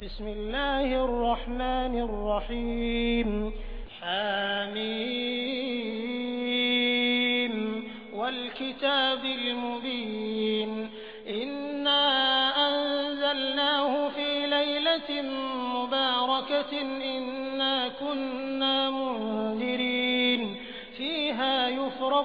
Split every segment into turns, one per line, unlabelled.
बिस्मिल्लाहिर्रहमानिर्रहीम हामीम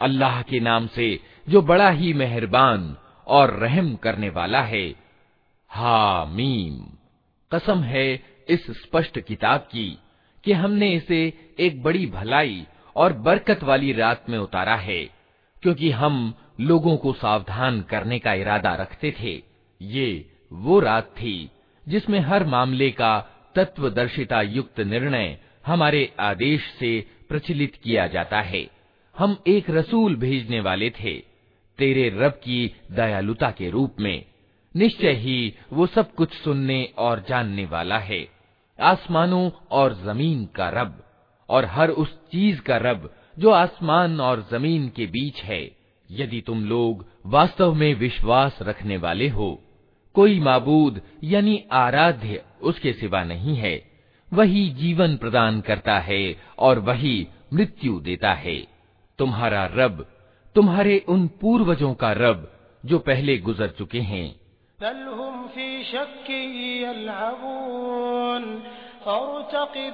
अल्लाह के नाम से जो बड़ा ही मेहरबान और रहम करने वाला है हा मीम कसम है इस स्पष्ट किताब की कि हमने इसे एक बड़ी भलाई और बरकत वाली रात में उतारा है क्योंकि हम लोगों को सावधान करने का इरादा रखते थे ये वो रात थी जिसमें हर मामले का तत्वदर्शिता युक्त निर्णय हमारे आदेश से प्रचलित किया जाता है। हम एक रसूल भेजने वाले थे। तेरे रब की दयालुता के रूप में। निश्चय ही वो सब कुछ सुनने और जानने वाला है। आसमानों और ज़मीन का रब और हर उस चीज़ का रब जो आसमान और ज़मीन के बीच है। यदि तुम लोग वास्तव में विश्वास रखने वाले हो कोई माबूद, यानी आराध्य, उसके सिवा नहीं है। वही जीवन प्रदान करता है और वही मृत्यु देता है। तुम्हारा रब, तुम्हारे उन पूर्वजों का रब, जो पहले गुजर चुके हैं।
हुम फ़ी शक्की यलअबून फर्तकिब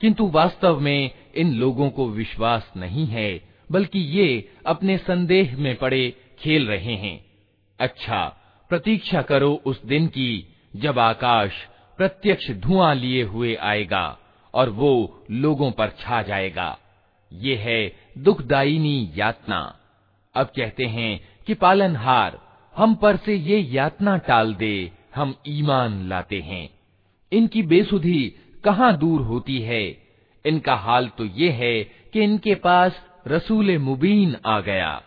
किंतु वास्तव में इन लोगों को विश्वास नहीं है बल्कि ये अपने संदेह में पड़े खेल रहे हैं अच्छा प्रतीक्षा करो उस दिन की जब आकाश प्रत्यक्ष धुआं लिए हुए आएगा और वो लोगों पर छा जाएगा ये है दुखदायिनी यातना अब कहते हैं कि पालनहार, हम पर से ये यातना टाल दे, हम ईमान लाते हैं। इनकी बेसुधी कहाँ दूर होती है? इनका हाल तो ये है कि इनके पास रसूल मुबीन आ गया।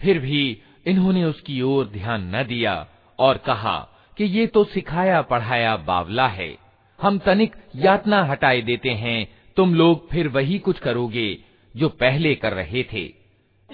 फिर भी इन्होंने उसकी ओर ध्यान न दिया और कहा कि ये तो सिखाया पढ़ाया बावला है। हम तनिक यातना हटाए देते हैं, तुम लोग फिर वही कुछ करोगे जो पहले कर रहे थे।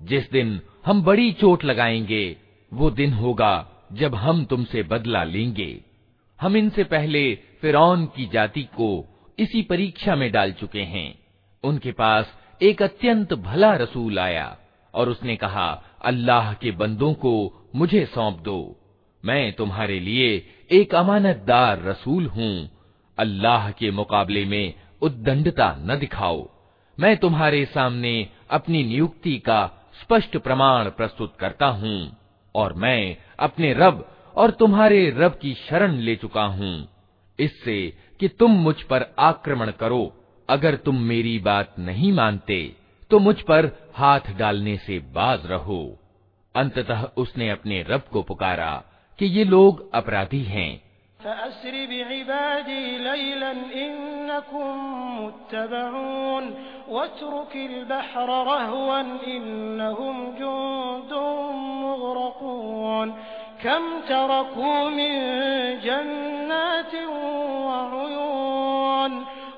जिस दिन हम बड़ी चोट लगाएंगे वो दिन होगा जब हम तुमसे बदला लेंगे हम इनसे पहले फिरौन की जाति को इसी परीक्षा में डाल चुके हैं। उनके पास एक अत्यंत भला रसूल आया और उसने कहा, अल्लाह के बंदों को मुझे सौंप दो। मैं तुम्हारे लिए एक अमानतदार रसूल हूँ। अल्लाह के मुकाबले में उद्दंडता न दिखाओ। मैं तुम्हारे सामने अपनी नियुक्ति का स्पष्ट प्रमाण प्रस्तुत करता हूँ और मैं अपने रब और तुम्हारे रब की शरण ले चुका हूँ। इससे कि तुम मुझ पर आक्रमण करो। अगर तुम मेरी बात नहीं मानते तो मुझ पर हाथ डालने से बाज रहो। अंततः उसने अपने रब को पुकारा कि ये लोग अपराधी हैं।
कम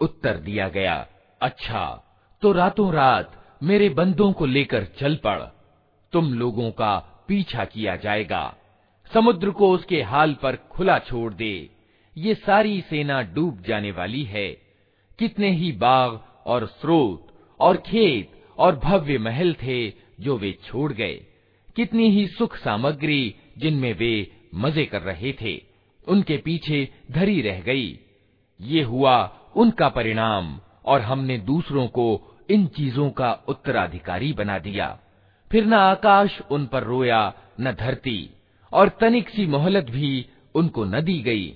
उत्तर दिया गया अच्छा तो रातों रात मेरे बंदों को लेकर चल पड़ तुम लोगों का पीछा किया जाएगा समुद्र को उसके हाल पर खुला छोड़ दे ये सारी सेना डूब जाने वाली है कितने ही बाग और स्रोत और खेत और भव्य महल थे जो वे छोड़ गए। कितनी ही सुख सामग्री जिनमें वे मज़े कर रहे थे, उनके पीछे धरी रह गई। ये हुआ उनका परिणाम और हमने दूसरों को इन चीज़ों का उत्तराधिकारी बना दिया। फिर न आकाश उन पर रोया, न धरती, और तनिक सी मोहलत भी उनको न दी गई।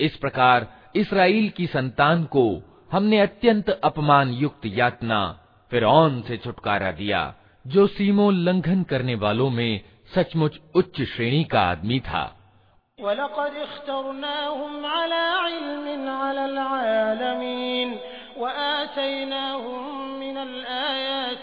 इस प्रकार इसराइल की संतान को हमने अत्यंत अपमान युक्त यातना फिर से छुटकारा दिया जो सीमोल्लंघन करने वालों में सचमुच उच्च श्रेणी का आदमी था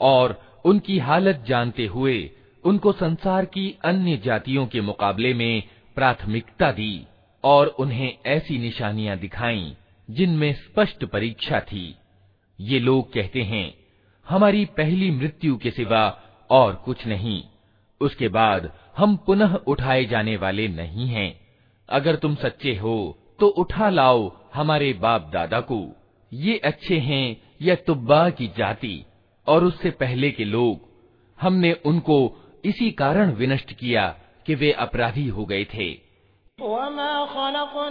और उनकी हालत जानते हुए उनको संसार की अन्य जातियों के मुकाबले में प्राथमिकता दी और उन्हें ऐसी निशानियां दिखाईं जिनमें स्पष्ट परीक्षा थी ये लोग कहते हैं हमारी पहली मृत्यु के सिवा और कुछ नहीं उसके बाद हम पुनः उठाए जाने वाले नहीं हैं अगर तुम सच्चे हो तो उठा लाओ हमारे बाप दादा को ये अच्छे हैं या तुब्बा की जाति और उससे पहले के लोग हमने उनको इसी कारण विनष्ट किया कि वे अपराधी हो गए थे
वमा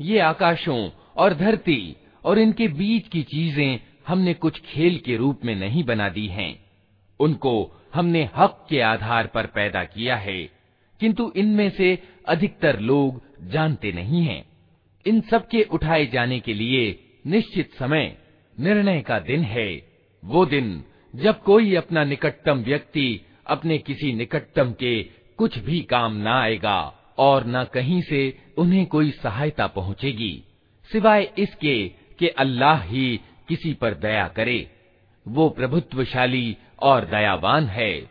ये आकाशों और धरती और इनके बीच की चीजें हमने कुछ खेल के रूप में नहीं बना दी हैं उनको हमने हक के आधार पर पैदा किया है किंतु इनमें से अधिकतर लोग जानते नहीं हैं इन सब के उठाए जाने के लिए निश्चित समय निर्णय का दिन है वो दिन जब कोई अपना निकटतम व्यक्ति अपने किसी निकटतम के कुछ भी काम न आएगा और न कहीं से उन्हें कोई सहायता पहुंचेगी, सिवाय इसके कि अल्लाह ही किसी पर दया करे, वो प्रभुत्वशाली और दयावान है।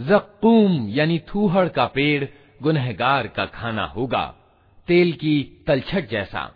जक्कूम यानी थूहड़ का पेड़ गुनहगार का खाना होगा, तेल की तलछट जैसा।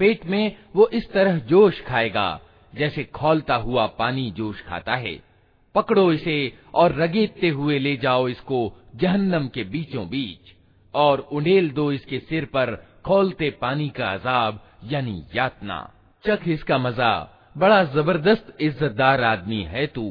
पेट में वो इस तरह जोश खाएगा, जैसे खोलता हुआ पानी जोश खाता है। पकड़ो इसे और रगेदते हुए ले जाओ इसको जहन्नम के बीचों बीच, और उंडेल दो इसके सिर पर खोलते पानी का अजाब, यानी यातना। चख इसका मज़ा, बड़ा ज़बरदस्त इज्जतदार आदमी है तू।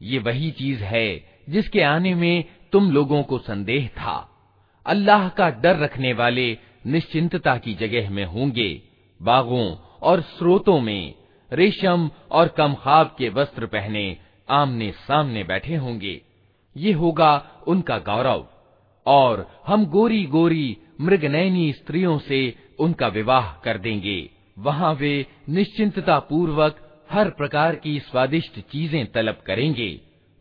ये वही चीज है जिसके आने में तुम लोगों को संदेह था अल्लाह का डर रखने वाले निश्चिंतता की जगह में होंगे बागों और स्रोतों में रेशम और कम खाब के वस्त्र पहने आमने सामने बैठे होंगे ये होगा उनका गौरव और हम गोरी गोरी मृगनयनी स्त्रियों से उनका विवाह कर देंगे वहाँ वे निश्चिंतता पूर्वक हर प्रकार की स्वादिष्ट चीज़ें तलब करेंगे।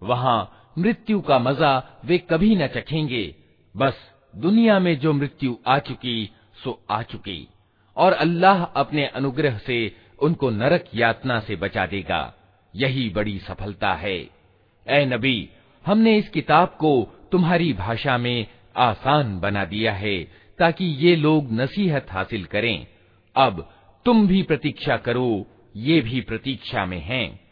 वहाँ मृत्यु का मज़ा वे कभी न चखेंगे। बस दुनिया में जो मृत्यु आ चुकी, सो आ चुकी। और अल्लाह अपने अनुग्रह से उनको नरक यातना से बचा देगा। यही बड़ी सफलता है। ए नबी, हमने इस किताब को तुम्हारी भाषा में आसान बना दिया है ताकि ये लोग नसीहत हासिल करें। अब तुम भी प्रतीक्षा करो ये भी प्रतीक्षा में हैं।